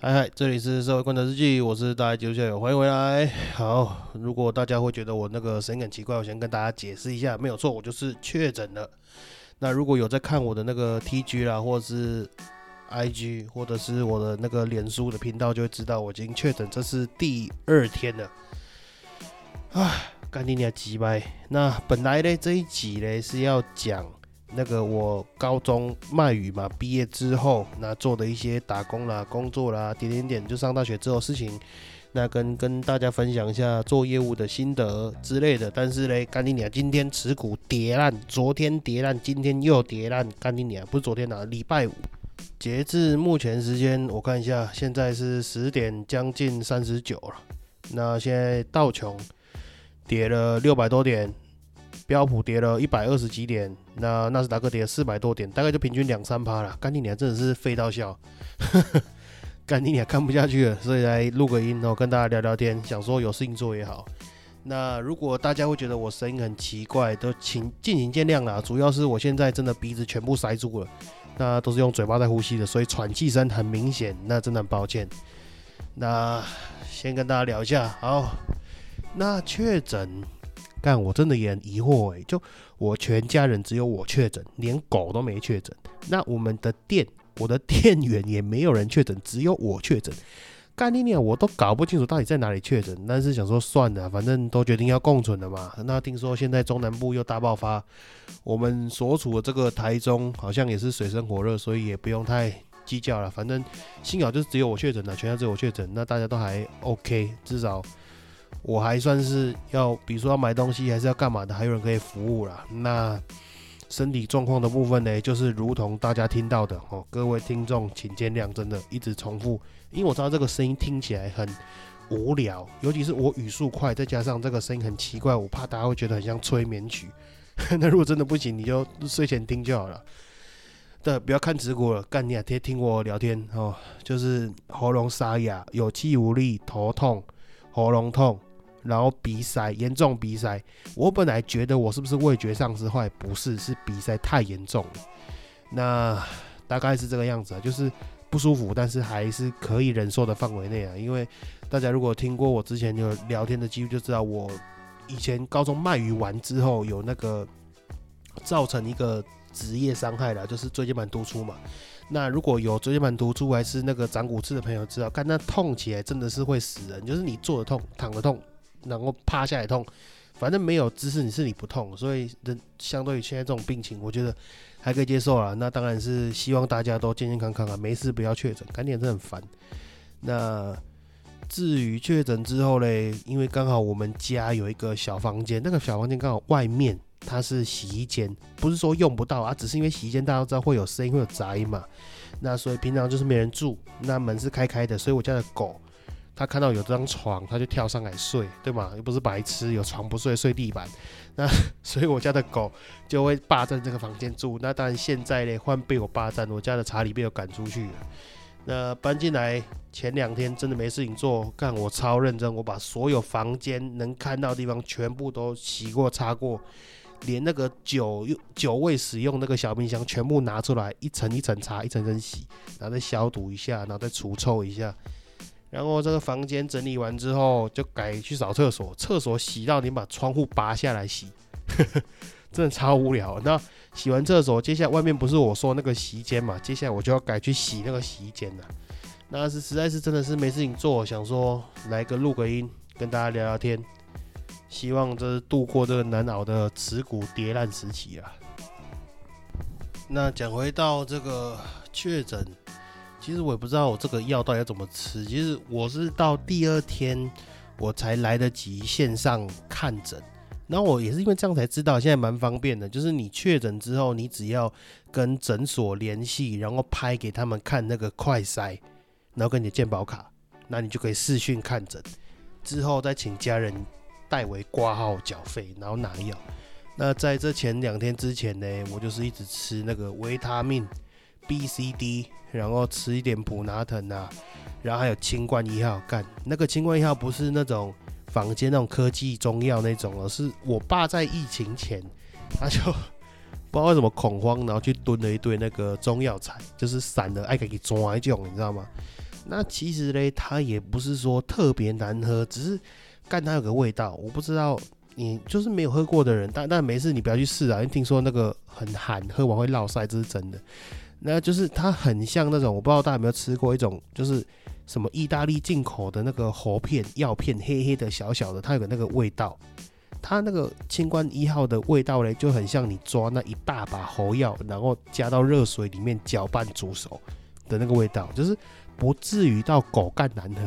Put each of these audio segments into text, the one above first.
嗨嗨，这里是社会观察日记，我是大家九九，欢迎回来。好，如果大家会觉得我那个声音很奇怪，我先跟大家解释一下，没有错，我就是确诊了。那如果有在看我的那个 TG 啦，或者是 IG，或者是我的那个脸书的频道，就会知道我已经确诊，这是第二天了。啊，干你娘鸡掰！那本来呢这一集呢是要讲。那个我高中卖语嘛，毕业之后那做的一些打工啦、工作啦，点点点就上大学之后事情，那跟跟大家分享一下做业务的心得之类的。但是嘞，干你娘，今天持股跌烂，昨天跌烂，今天又跌烂，干你娘，不是昨天啊，礼拜五。截至目前时间，我看一下，现在是十点将近三十九了。那现在道琼跌了六百多点。标普跌了一百二十几点，那纳斯达克跌了四百多点，大概就平均两三趴了。干你娘，真的是废到笑，干你娘看不下去了，所以来录个音哦，跟大家聊聊天，想说有事情做也好。那如果大家会觉得我声音很奇怪，都请尽情见谅啦。主要是我现在真的鼻子全部塞住了，那都是用嘴巴在呼吸的，所以喘气声很明显，那真的很抱歉。那先跟大家聊一下，好，那确诊。干，我真的也很疑惑哎，就我全家人只有我确诊，连狗都没确诊。那我们的店，我的店员也没有人确诊，只有我确诊。干你娘，我都搞不清楚到底在哪里确诊。但是想说算了，反正都决定要共存了嘛。那听说现在中南部又大爆发，我们所处的这个台中好像也是水深火热，所以也不用太计较了。反正幸好就是只有我确诊了，全家只有我确诊，那大家都还 OK，至少。我还算是要，比如说要买东西，还是要干嘛的，还有人可以服务啦。那身体状况的部分呢，就是如同大家听到的哦，各位听众请见谅，真的一直重复，因为我知道这个声音听起来很无聊，尤其是我语速快，再加上这个声音很奇怪，我怕大家会觉得很像催眠曲。那如果真的不行，你就睡前听就好了。对，不要看直播了，干你啊！听听我聊天哦，就是喉咙沙哑、有气无力、头痛、喉咙痛。然后鼻塞严重，鼻塞。我本来觉得我是不是味觉丧失坏，不是，是鼻塞太严重了。那大概是这个样子啊，就是不舒服，但是还是可以忍受的范围内啊。因为大家如果听过我之前有聊天的记录，就知道我以前高中卖鱼完之后有那个造成一个职业伤害了，就是椎间盘突出嘛。那如果有椎间盘突出还是那个长骨刺的朋友知道，看那痛起来真的是会死人，就是你坐着痛，躺着痛。然后趴下来痛，反正没有姿势你是你不痛，所以人相对于现在这种病情，我觉得还可以接受了。那当然是希望大家都健健康康啊，没事不要确诊，赶紧真的很烦。那至于确诊之后嘞，因为刚好我们家有一个小房间，那个小房间刚好外面它是洗衣间，不是说用不到啊，只是因为洗衣间大家都知道会有声音会有杂音嘛，那所以平常就是没人住，那门是开开的，所以我家的狗。它看到有这张床，它就跳上来睡，对吗？又不是白痴，有床不睡睡地板。那所以我家的狗就会霸占这个房间住。那当然现在呢，换被我霸占，我家的查理被我赶出去了。那搬进来前两天真的没事情做，干我超认真，我把所有房间能看到的地方全部都洗过擦过，连那个酒酒味使用那个小冰箱全部拿出来，一层一层擦，一层层洗，然后再消毒一下，然后再除臭一下。然后这个房间整理完之后，就改去扫厕所。厕所洗到你把窗户拔下来洗，真的超无聊。那洗完厕所，接下来外面不是我说那个洗衣间嘛？接下来我就要改去洗那个洗衣间了。那是实在是真的是没事情做，想说来个录个音，跟大家聊聊天。希望这是度过这个难熬的持股跌烂时期啊。那讲回到这个确诊。其实我也不知道我这个药到底要怎么吃。其实我是到第二天我才来得及线上看诊，然后我也是因为这样才知道，现在蛮方便的。就是你确诊之后，你只要跟诊所联系，然后拍给他们看那个快筛，然后跟你的健保卡，那你就可以视讯看诊，之后再请家人代为挂号缴费，然后拿药。那在这前两天之前呢，我就是一直吃那个维他命。B、C、D，然后吃一点普拿疼啊，然后还有清冠一号，干那个清冠一号不是那种坊间那种科技中药那种而是我爸在疫情前，他就 不知道为什么恐慌，然后去蹲了一堆那个中药材，就是散的爱给你抓一种，你知道吗？那其实嘞，它也不是说特别难喝，只是干它有个味道，我不知道你就是没有喝过的人，但但没事，你不要去试啊，因为听说那个很寒，喝完会落腮，这是真的。那就是它很像那种，我不知道大家有没有吃过一种，就是什么意大利进口的那个喉片药片，黑黑的小小的，它有个那个味道。它那个清冠一号的味道嘞，就很像你抓那一大把喉药，然后加到热水里面搅拌煮熟的那个味道，就是不至于到狗干难喝，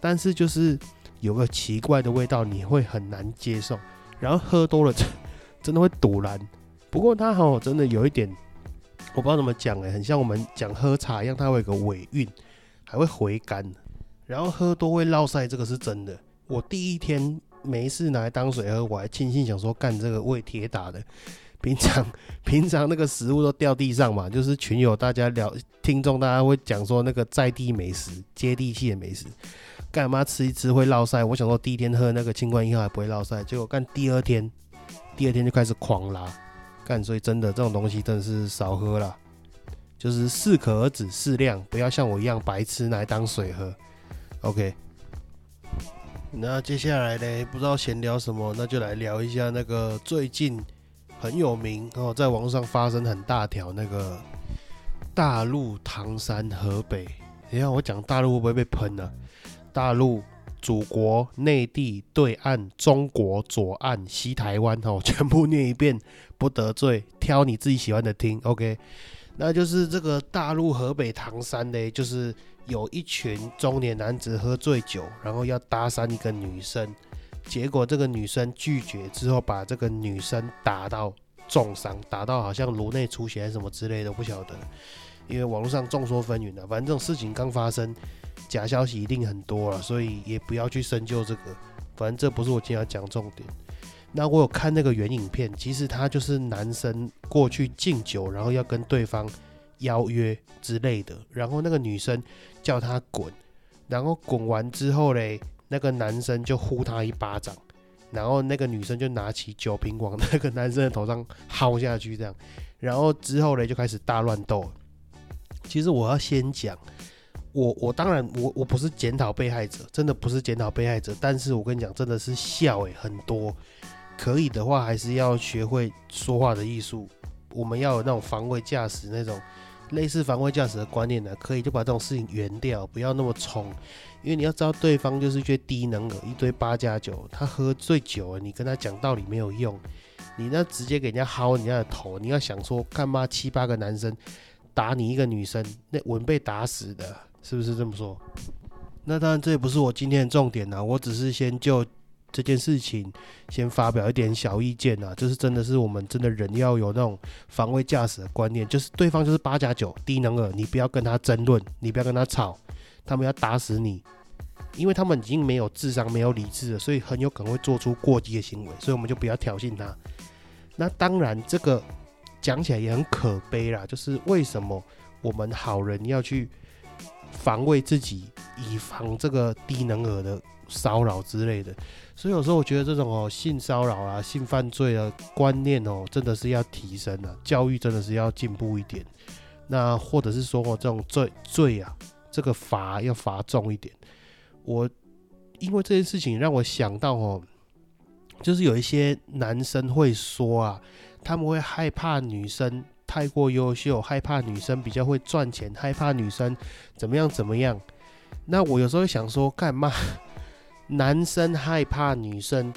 但是就是有个奇怪的味道，你会很难接受，然后喝多了 真的会堵拦。不过它好真的有一点，我不知道怎么讲哎，很像我们讲喝茶一样，它会有个尾韵，还会回甘，然后喝多会落腮，这个是真的。我第一天。没事拿来当水喝，我还庆幸想说干这个喂铁打的。平常 平常那个食物都掉地上嘛，就是群友大家聊，听众大家会讲说那个在地美食、接地气的美食，干嘛吃一吃会落腮？我想说第一天喝那个清冠一号还不会落腮，结果干第二天，第二天就开始狂拉，干所以真的这种东西真的是少喝了，就是适可而止，适量，不要像我一样白吃拿来当水喝。OK。那接下来呢？不知道闲聊什么，那就来聊一下那个最近很有名哦，在网络上发生很大条那个大陆唐山河北。你看我讲大陆会不会被喷呢？大陆、祖国、内地、对岸、中国、左岸、西台湾，哦，全部念一遍，不得罪，挑你自己喜欢的听。OK，那就是这个大陆河北唐山呢，就是。有一群中年男子喝醉酒，然后要搭讪一个女生，结果这个女生拒绝之后，把这个女生打到重伤，打到好像颅内出血还是什么之类的，不晓得。因为网络上众说纷纭的，反正这种事情刚发生，假消息一定很多了，所以也不要去深究这个。反正这不是我今天要讲重点。那我有看那个原影片，其实他就是男生过去敬酒，然后要跟对方。邀约之类的，然后那个女生叫他滚，然后滚完之后嘞，那个男生就呼他一巴掌，然后那个女生就拿起酒瓶往那个男生的头上薅下去，这样，然后之后嘞就开始大乱斗。其实我要先讲，我我当然我我不是检讨被害者，真的不是检讨被害者，但是我跟你讲，真的是笑诶，很多，可以的话还是要学会说话的艺术，我们要有那种防卫驾驶那种。类似防卫驾驶的观念呢，可以就把这种事情圆掉，不要那么冲，因为你要知道对方就是些低能儿，一堆八加九，他喝醉酒了，你跟他讲道理没有用，你那直接给人家薅人家的头，你要想说干嘛七八个男生打你一个女生，那稳被打死的，是不是这么说？那当然这也不是我今天的重点呐，我只是先就。这件事情先发表一点小意见啊，就是真的是我们真的人要有那种防卫驾驶的观念，就是对方就是八加九低能儿，你不要跟他争论，你不要跟他吵，他们要打死你，因为他们已经没有智商、没有理智了，所以很有可能会做出过激的行为，所以我们就不要挑衅他。那当然，这个讲起来也很可悲啦，就是为什么我们好人要去防卫自己，以防这个低能儿的骚扰之类的。所以有时候我觉得这种哦性骚扰啊、性犯罪的观念哦，真的是要提升啊，教育真的是要进步一点。那或者是说哦，这种罪罪啊，这个罚要罚重一点。我因为这件事情让我想到哦，就是有一些男生会说啊，他们会害怕女生太过优秀，害怕女生比较会赚钱，害怕女生怎么样怎么样。那我有时候想说，干嘛？男生害怕女生，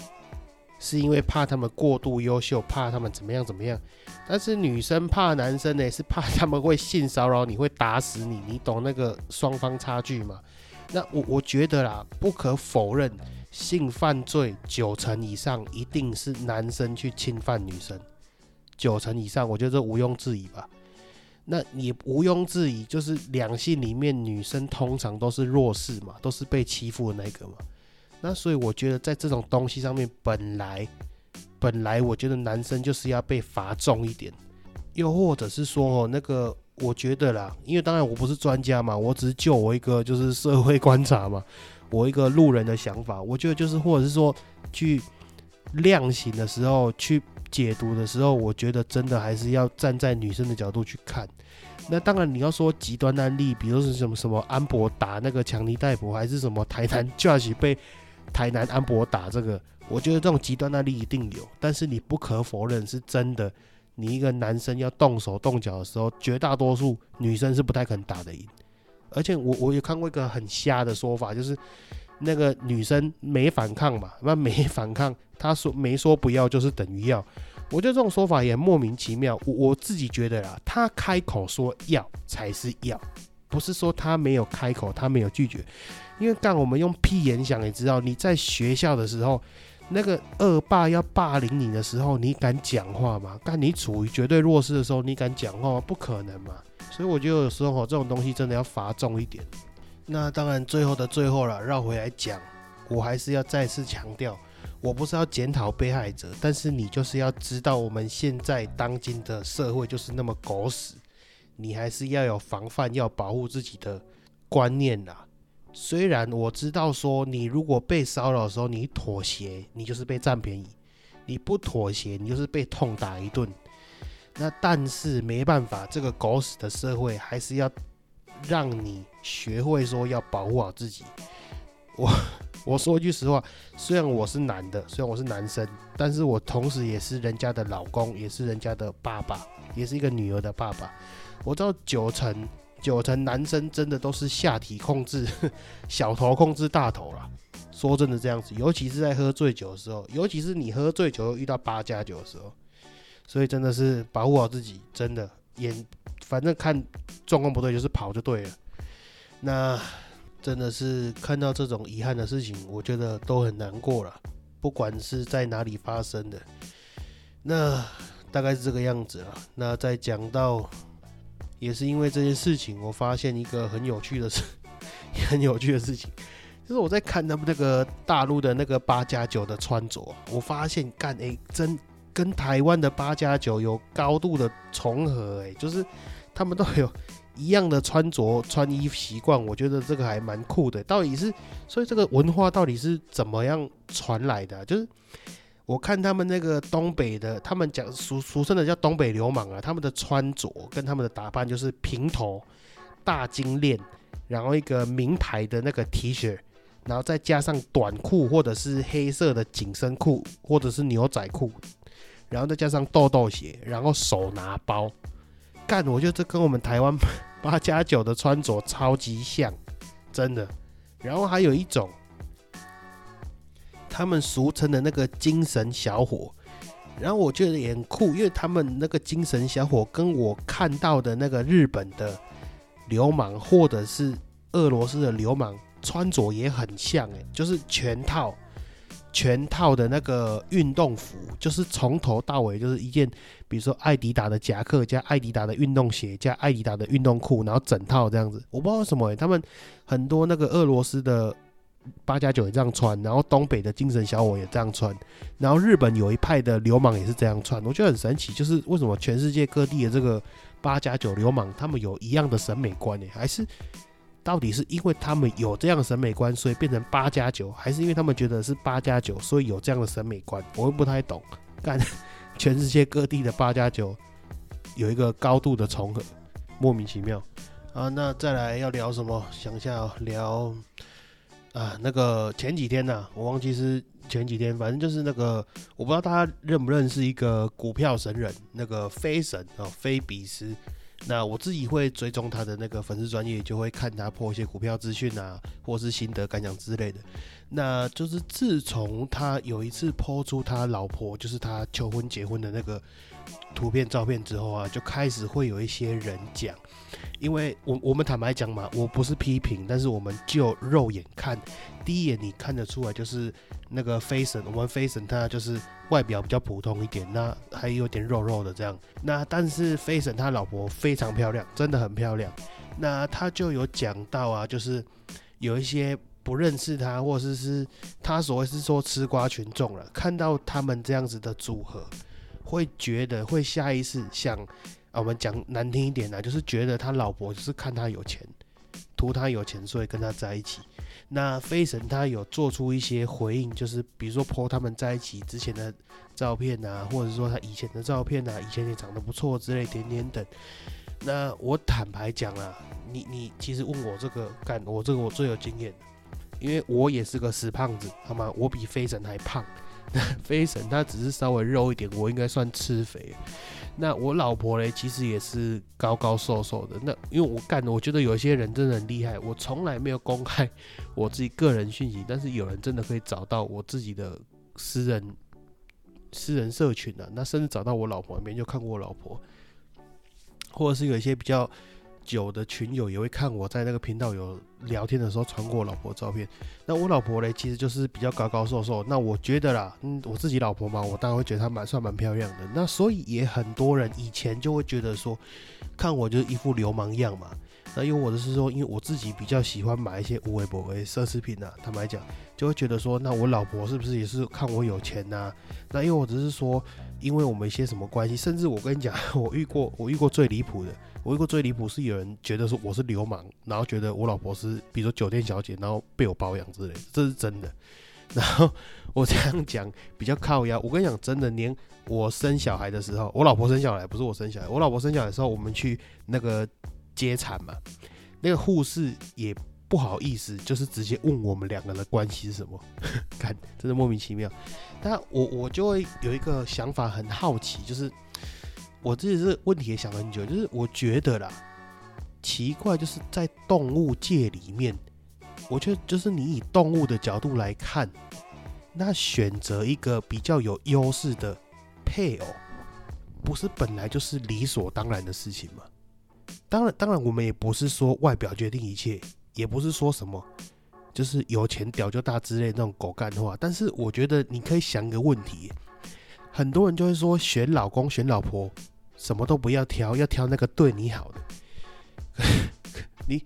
是因为怕他们过度优秀，怕他们怎么样怎么样。但是女生怕男生呢，是怕他们会性骚扰你，会打死你。你懂那个双方差距吗？那我我觉得啦，不可否认，性犯罪九成以上一定是男生去侵犯女生，九成以上，我觉得这毋庸置疑吧。那你毋庸置疑，就是两性里面女生通常都是弱势嘛，都是被欺负的那个嘛。那所以我觉得在这种东西上面，本来本来我觉得男生就是要被罚重一点，又或者是说哦，那个我觉得啦，因为当然我不是专家嘛，我只是就我一个就是社会观察嘛，我一个路人的想法，我觉得就是或者是说去量刑的时候，去解读的时候，我觉得真的还是要站在女生的角度去看。那当然你要说极端案例，比如是什么什么安博打那个强尼戴普，还是什么台南 Judge 被台南安博打这个，我觉得这种极端案例一定有，但是你不可否认是真的。你一个男生要动手动脚的时候，绝大多数女生是不太可能打得赢。而且我我有看过一个很瞎的说法，就是那个女生没反抗嘛，那没反抗，她说没说不要就是等于要。我觉得这种说法也莫名其妙。我我自己觉得啦，她开口说要才是要，不是说她没有开口，她没有拒绝。因为干我们用屁眼想也知道，你在学校的时候。那个恶霸要霸凌你的时候，你敢讲话吗？但你处于绝对弱势的时候，你敢讲话吗？不可能嘛！所以我觉得有时候这种东西真的要罚重一点。那当然，最后的最后了，绕回来讲，我还是要再次强调，我不是要检讨被害者，但是你就是要知道，我们现在当今的社会就是那么狗屎，你还是要有防范，要保护自己的观念啦。虽然我知道说，你如果被骚扰的时候你妥协，你就是被占便宜；你不妥协，你就是被痛打一顿。那但是没办法，这个狗屎的社会还是要让你学会说要保护好自己。我 我说一句实话，虽然我是男的，虽然我是男生，但是我同时也是人家的老公，也是人家的爸爸，也是一个女儿的爸爸。我知道九成。九成男生真的都是下体控制 小头控制大头啦。说真的这样子，尤其是在喝醉酒的时候，尤其是你喝醉酒遇到八加九的时候，所以真的是保护好自己，真的眼反正看状况不对就是跑就对了。那真的是看到这种遗憾的事情，我觉得都很难过了，不管是在哪里发生的，那大概是这个样子了。那再讲到。也是因为这件事情，我发现一个很有趣的事，很有趣的事情，就是我在看他们那个大陆的那个八加九的穿着，我发现干诶，真跟台湾的八加九有高度的重合诶，就是他们都有一样的穿着穿衣习惯，我觉得这个还蛮酷的。到底是所以这个文化到底是怎么样传来的？就是。我看他们那个东北的，他们讲俗俗称的叫东北流氓啊，他们的穿着跟他们的打扮就是平头、大金链，然后一个名牌的那个 T 恤，然后再加上短裤或者是黑色的紧身裤或者是牛仔裤，然后再加上豆豆鞋，然后手拿包，干，我觉得这跟我们台湾 八加九的穿着超级像，真的。然后还有一种。他们俗称的那个精神小伙，然后我觉得也很酷，因为他们那个精神小伙跟我看到的那个日本的流氓或者是俄罗斯的流氓穿着也很像，诶，就是全套全套的那个运动服，就是从头到尾就是一件，比如说艾迪达的夹克加艾迪达的运动鞋加艾迪达的运动裤，然后整套这样子。我不知道为什么，他们很多那个俄罗斯的。八加九也这样穿，然后东北的精神小伙也这样穿，然后日本有一派的流氓也是这样穿，我觉得很神奇，就是为什么全世界各地的这个八加九流氓，他们有一样的审美观呢？还是到底是因为他们有这样的审美观，所以变成八加九，还是因为他们觉得是八加九，所以有这样的审美观？我又不太懂。干，全世界各地的八加九有一个高度的重合，莫名其妙。啊，那再来要聊什么？想一下，聊。啊，那个前几天呢，我忘记是前几天，反正就是那个，我不知道大家认不认识一个股票神人，那个飞神啊，飞比斯。那我自己会追踪他的那个粉丝专业，就会看他破一些股票资讯啊，或是心得感想之类的。那就是自从他有一次抛出他老婆，就是他求婚结婚的那个图片照片之后啊，就开始会有一些人讲。因为我我们坦白讲嘛，我不是批评，但是我们就肉眼看，第一眼你看得出来就是那个飞神，我们飞神他就是外表比较普通一点，那还有点肉肉的这样。那但是飞神他老婆非常漂亮，真的很漂亮。那他就有讲到啊，就是有一些不认识他，或者是他所谓是说吃瓜群众了，看到他们这样子的组合，会觉得会下意识想。我们讲难听一点呢，就是觉得他老婆是看他有钱，图他有钱，所以跟他在一起。那飞神他有做出一些回应，就是比如说 po 他们在一起之前的照片啊，或者说他以前的照片啊，以前也长得不错之类点点等。那我坦白讲啊，你你其实问我这个干，我这个我最有经验，因为我也是个死胖子，好吗？我比飞神还胖，飞神他只是稍微肉一点，我应该算吃肥。那我老婆嘞，其实也是高高瘦瘦的。那因为我干的，我觉得有些人真的很厉害。我从来没有公开 我自己个人信息，但是有人真的可以找到我自己的私人私人社群啊。那甚至找到我老婆那边就看过我老婆，或者是有一些比较。久的群友也会看我在那个频道有聊天的时候传过我老婆照片。那我老婆嘞，其实就是比较高高瘦瘦。那我觉得啦，嗯，我自己老婆嘛，我当然会觉得她蛮算蛮漂亮的。那所以也很多人以前就会觉得说，看我就是一副流氓样嘛。那因为我的是说，因为我自己比较喜欢买一些无为不为奢侈品呐，坦白讲，就会觉得说，那我老婆是不是也是看我有钱呐？那因为我只是说，因为我们一些什么关系，甚至我跟你讲，我遇过我遇过最离谱的。我遇过最离谱是有人觉得说我是流氓，然后觉得我老婆是比如说酒店小姐，然后被我包养之类，这是真的。然后我这样讲比较靠压，我跟你讲真的，连我生小孩的时候，我老婆生小孩不是我生小孩，我老婆生小孩的时候，我们去那个接产嘛，那个护士也不好意思，就是直接问我们两个的关系是什么，看真的莫名其妙。但我我就会有一个想法，很好奇，就是。我自己是问题也想了很久，就是我觉得啦，奇怪，就是在动物界里面，我觉得就是你以动物的角度来看，那选择一个比较有优势的配偶，不是本来就是理所当然的事情吗？当然，当然，我们也不是说外表决定一切，也不是说什么就是有钱屌就大之类那种狗干话，但是我觉得你可以想一个问题。很多人就会说选老公选老婆，什么都不要挑，要挑那个对你好的。你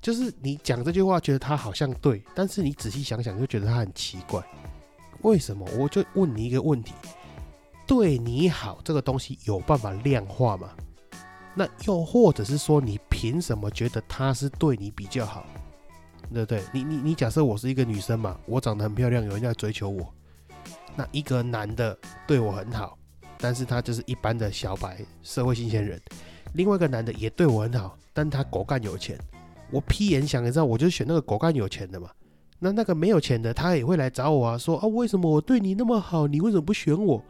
就是你讲这句话，觉得他好像对，但是你仔细想想，就觉得他很奇怪。为什么？我就问你一个问题：对你好这个东西有办法量化吗？那又或者是说，你凭什么觉得他是对你比较好？对不对？你你你假设我是一个女生嘛，我长得很漂亮，有人在追求我。那一个男的对我很好，但是他就是一般的小白社会新鲜人。另外一个男的也对我很好，但他狗干有钱。我屁眼想，你知道，我就选那个狗干有钱的嘛。那那个没有钱的，他也会来找我啊，说啊，为什么我对你那么好，你为什么不选我？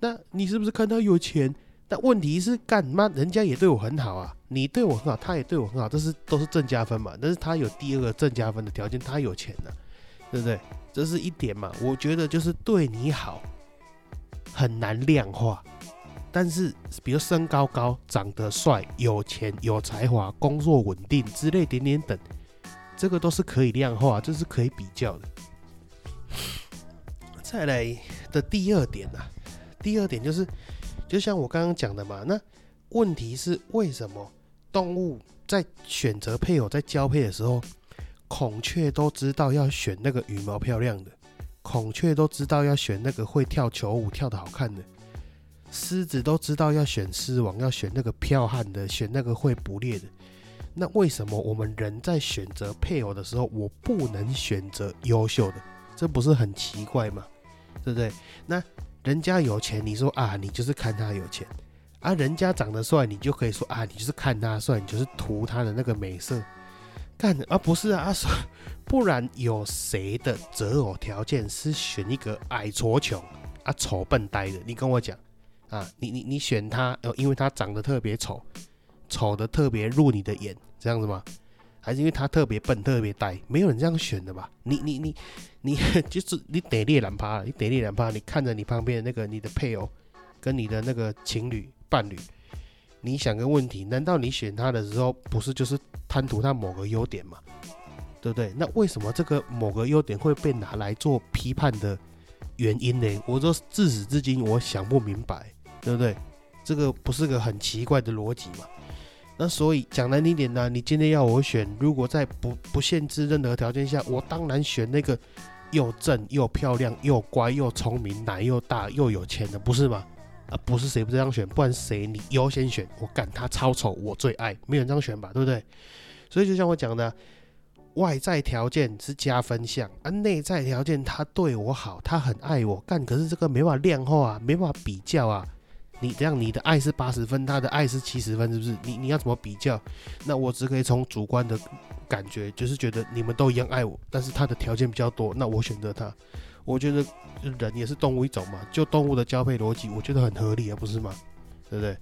那你是不是看他有钱？但问题是干妈人家也对我很好啊，你对我很好，他也对我很好，这是都是正加分嘛。但是他有第二个正加分的条件，他有钱呢，对不对？这是一点嘛？我觉得就是对你好很难量化，但是比如身高高、长得帅、有钱、有才华、工作稳定之类点点等，这个都是可以量化，这是可以比较的。再来的第二点啊，第二点就是，就像我刚刚讲的嘛，那问题是为什么动物在选择配偶、在交配的时候？孔雀都知道要选那个羽毛漂亮的，孔雀都知道要选那个会跳球舞、跳的好看的，狮子都知道要选狮王，要选那个彪悍的，选那个会捕猎的。那为什么我们人在选择配偶的时候，我不能选择优秀的？这不是很奇怪吗？对不对？那人家有钱，你说啊，你就是看他有钱；啊，人家长得帅，你就可以说啊，你就是看他帅，你就是图他的那个美色。干啊不是啊，不然有谁的择偶条件是选一个矮矬穷啊丑笨呆的？你跟我讲啊，你你你选他，哦，因为他长得特别丑，丑的特别入你的眼，这样子吗？还是因为他特别笨、特别呆？没有人这样选的吧？你你你你 就是你得猎懒趴，你得猎懒趴，你看着你旁边那个你的配偶跟你的那个情侣伴侣。你想个问题，难道你选他的时候不是就是贪图他某个优点吗？对不对？那为什么这个某个优点会被拿来做批判的原因呢？我说自始至今我想不明白，对不对？这个不是个很奇怪的逻辑嘛？那所以讲难听点呢，你今天要我选，如果在不不限制任何条件下，我当然选那个又正又漂亮又乖又聪明奶又大又有钱的，不是吗？啊，不是谁不这样选，不然谁你优先选？我干他超丑，我最爱，没有人这样选吧，对不对？所以就像我讲的，外在条件是加分项啊，内在条件他对我好，他很爱我，干可是这个没法量化啊，没法比较啊，你这样你的爱是八十分，他的爱是七十分，是不是？你你要怎么比较？那我只可以从主观的感觉，就是觉得你们都一样爱我，但是他的条件比较多，那我选择他。我觉得人也是动物一种嘛，就动物的交配逻辑，我觉得很合理啊，不是吗？对不对？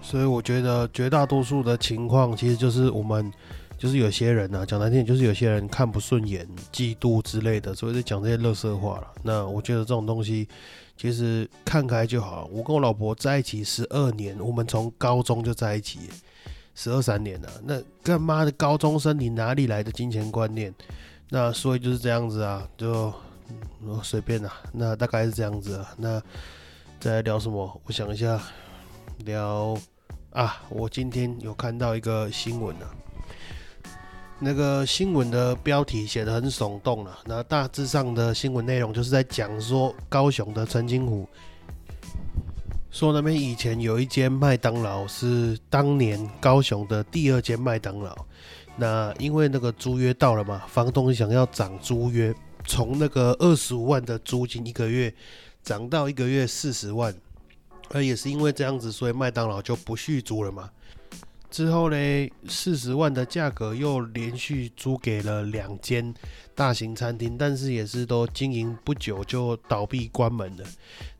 所以我觉得绝大多数的情况，其实就是我们。就是有些人呢，讲难听，就是有些人看不顺眼、嫉妒之类的，所以就讲这些乐色话了。那我觉得这种东西，其实看开就好。我跟我老婆在一起十二年，我们从高中就在一起，十二三年了。那干妈的高中生，你哪里来的金钱观念？那所以就是这样子啊，就随便啦。那大概是这样子啊。那再聊什么？我想一下，聊啊，我今天有看到一个新闻啊。那个新闻的标题写的很耸动了，那大致上的新闻内容就是在讲说高雄的陈金湖，说那边以前有一间麦当劳是当年高雄的第二间麦当劳，那因为那个租约到了嘛，房东想要涨租约，从那个二十五万的租金一个月涨到一个月四十万，而也是因为这样子，所以麦当劳就不续租了嘛。之后呢，四十万的价格又连续租给了两间大型餐厅，但是也是都经营不久就倒闭关门了。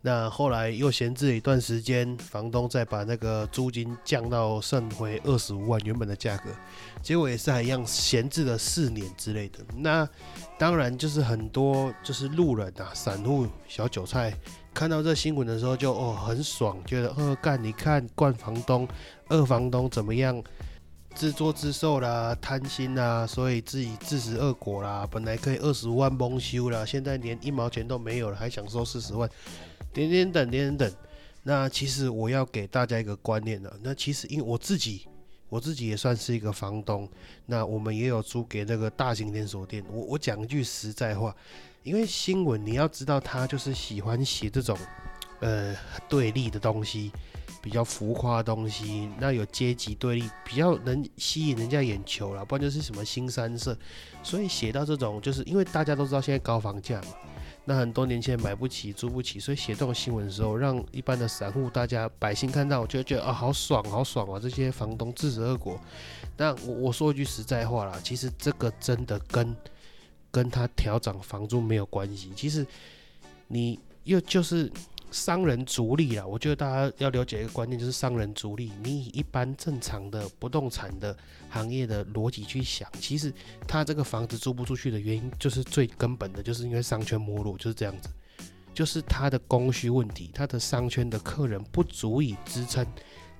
那后来又闲置一段时间，房东再把那个租金降到剩回二十五万原本的价格，结果也是还一样闲置了四年之类的。那当然就是很多就是路人啊、散户、小韭菜。看到这新闻的时候，就哦很爽，觉得哦干，你看惯房东、二房东怎么样，自作自受啦，贪心啦，所以自己自食恶果啦。本来可以二十五万蒙羞啦，现在连一毛钱都没有了，还想收四十万，点点等，点点等。那其实我要给大家一个观念了，那其实因为我自己，我自己也算是一个房东，那我们也有租给那个大型连锁店。我我讲一句实在话。因为新闻你要知道，他就是喜欢写这种，呃，对立的东西，比较浮夸的东西，那有阶级对立，比较能吸引人家眼球了，不然就是什么新三色，所以写到这种，就是因为大家都知道现在高房价嘛，那很多年轻人买不起、租不起，所以写这种新闻的时候，让一般的散户、大家百姓看到，就觉得啊，好爽，好爽啊！这些房东自食恶果。但我我说一句实在话啦，其实这个真的跟。跟他调涨房租没有关系，其实你又就是商人逐利啦。我觉得大家要了解一个观念，就是商人逐利。你以一般正常的不动产的行业的逻辑去想，其实他这个房子租不出去的原因，就是最根本的，就是因为商圈没落，就是这样子，就是他的供需问题，他的商圈的客人不足以支撑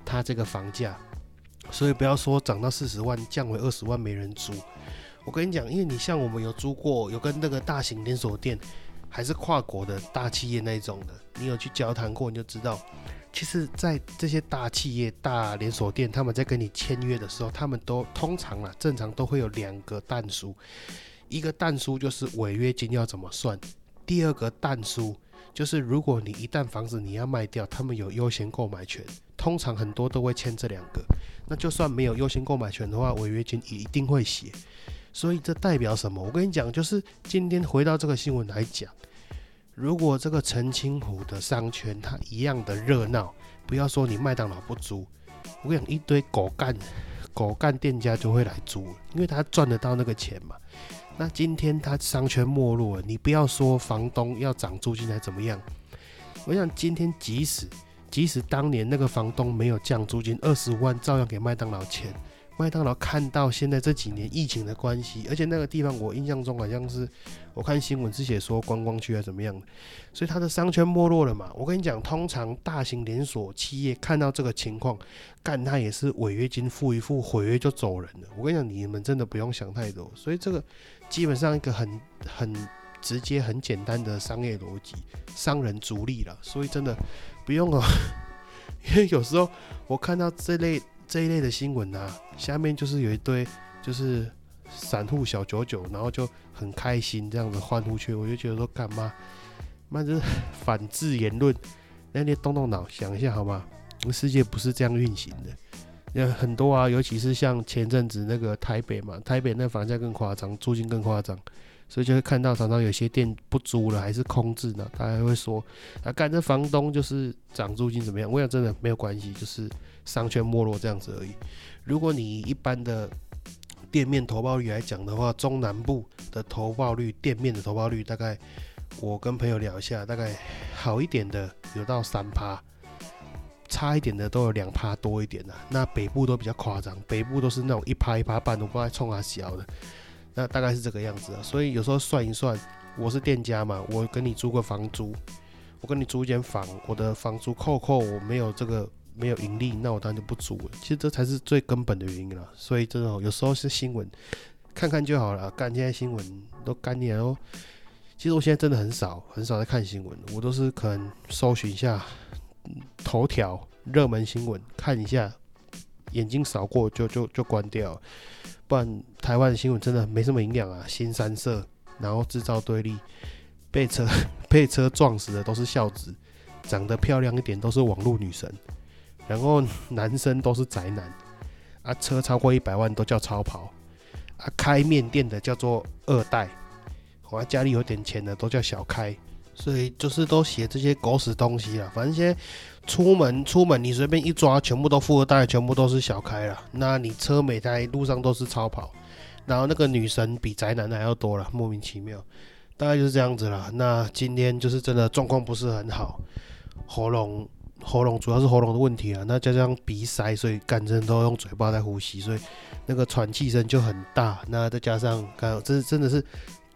他这个房价，所以不要说涨到四十万，降为二十万没人租。我跟你讲，因为你像我们有租过，有跟那个大型连锁店，还是跨国的大企业那种的，你有去交谈过，你就知道，其实，在这些大企业、大连锁店，他们在跟你签约的时候，他们都通常啊，正常都会有两个弹书，一个弹书就是违约金要怎么算，第二个弹书就是如果你一旦房子你要卖掉，他们有优先购买权，通常很多都会签这两个，那就算没有优先购买权的话，违约金也一定会写。所以这代表什么？我跟你讲，就是今天回到这个新闻来讲，如果这个澄清湖的商圈它一样的热闹，不要说你麦当劳不租，我跟你讲，一堆狗干狗干店家就会来租，因为他赚得到那个钱嘛。那今天他商圈没落了，你不要说房东要涨租金还怎么样，我想今天即使即使当年那个房东没有降租金，二十五万照样给麦当劳钱。麦当劳看到现在这几年疫情的关系，而且那个地方我印象中好像是，我看新闻是写说观光区还怎么样，所以它的商圈没落了嘛。我跟你讲，通常大型连锁企业看到这个情况，干他也是违约金付一付，毁约就走人了。我跟你讲，你们真的不用想太多。所以这个基本上一个很很直接、很简单的商业逻辑，商人逐利了。所以真的不用哦，因为有时候我看到这类。这一类的新闻啊，下面就是有一堆就是散户小九九，然后就很开心这样子欢呼去，我就觉得说干嘛？那这反制言论，那你动动脑想一下好吗？世界不是这样运行的。有很多啊，尤其是像前阵子那个台北嘛，台北那房价更夸张，租金更夸张，所以就会看到常常有些店不租了，还是空置呢。大家会说啊，干这房东就是涨租金怎么样？我想真的没有关系，就是商圈没落这样子而已。如果你一般的店面投报率来讲的话，中南部的投报率，店面的投报率大概，我跟朋友聊一下，大概好一点的有到三趴。差一点的都有两趴多一点的，那北部都比较夸张，北部都是那种一趴一趴半，都不知道冲啊小的，那大概是这个样子啊。所以有时候算一算，我是店家嘛，我跟你租个房租，我跟你租一间房，我的房租扣扣我没有这个没有盈利，那我当然就不租了。其实这才是最根本的原因了。所以这种有时候是新闻看看就好了，干现在新闻都干年哦。其实我现在真的很少很少在看新闻，我都是可能搜寻一下。头条热门新闻看一下，眼睛扫过就就就关掉，不然台湾的新闻真的没什么营养啊。新三色，然后制造对立，被车 被车撞死的都是孝子，长得漂亮一点都是网络女神，然后男生都是宅男，啊车超过一百万都叫超跑，啊开面店的叫做二代，我家里有点钱的都叫小开。所以就是都写这些狗屎东西了。反正现在出门出门，你随便一抓，全部都富二代，全部都是小开了。那你车每台路上都是超跑，然后那个女神比宅男还要多了，莫名其妙。大概就是这样子了。那今天就是真的状况不是很好，喉咙喉咙主要是喉咙的问题啊。那加上鼻塞，所以干真都用嘴巴在呼吸，所以那个喘气声就很大。那再加上刚这真的是。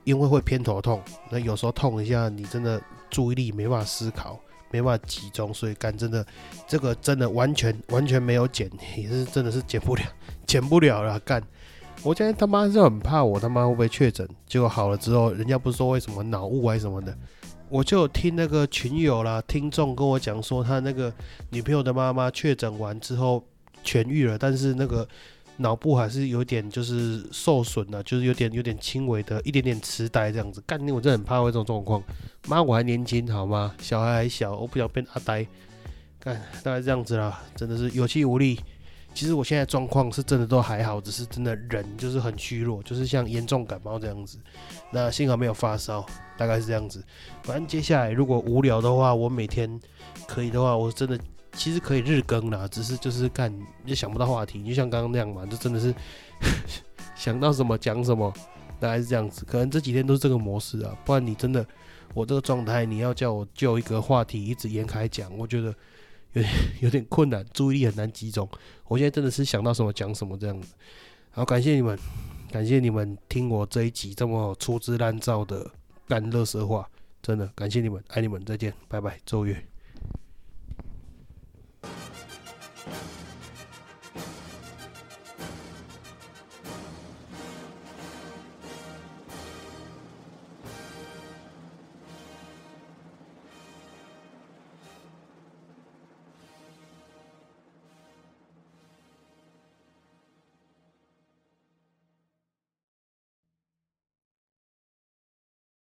因为会偏头痛，那有时候痛一下，你真的注意力没办法思考，没办法集中，所以干真的这个真的完全完全没有减，也是真的是减不了，减不了了。干，我现在他妈是很怕我他妈会不会确诊，结果好了之后，人家不是说为什么脑雾还是什么的，我就听那个群友啦、听众跟我讲说，他那个女朋友的妈妈确诊完之后痊愈了，但是那个。脑部还是有点就是受损了，就是有点有点轻微的一点点痴呆这样子。干我真的很怕会这种状况。妈，我还年轻好吗？小孩还小，我不想变阿呆。干，大概这样子啦，真的是有气无力。其实我现在状况是真的都还好，只是真的人就是很虚弱，就是像严重感冒这样子。那幸好没有发烧，大概是这样子。反正接下来如果无聊的话，我每天可以的话，我真的。其实可以日更啦，只是就是干就想不到话题，就像刚刚那样嘛，就真的是 想到什么讲什么，大概是这样子。可能这几天都是这个模式啊，不然你真的我这个状态，你要叫我就一个话题一直延开讲，我觉得有点 有点困难，注意力很难集中。我现在真的是想到什么讲什么这样子。好，感谢你们，感谢你们听我这一集这么粗制滥造的干乐色话，真的感谢你们，爱你们，再见，拜拜，周月。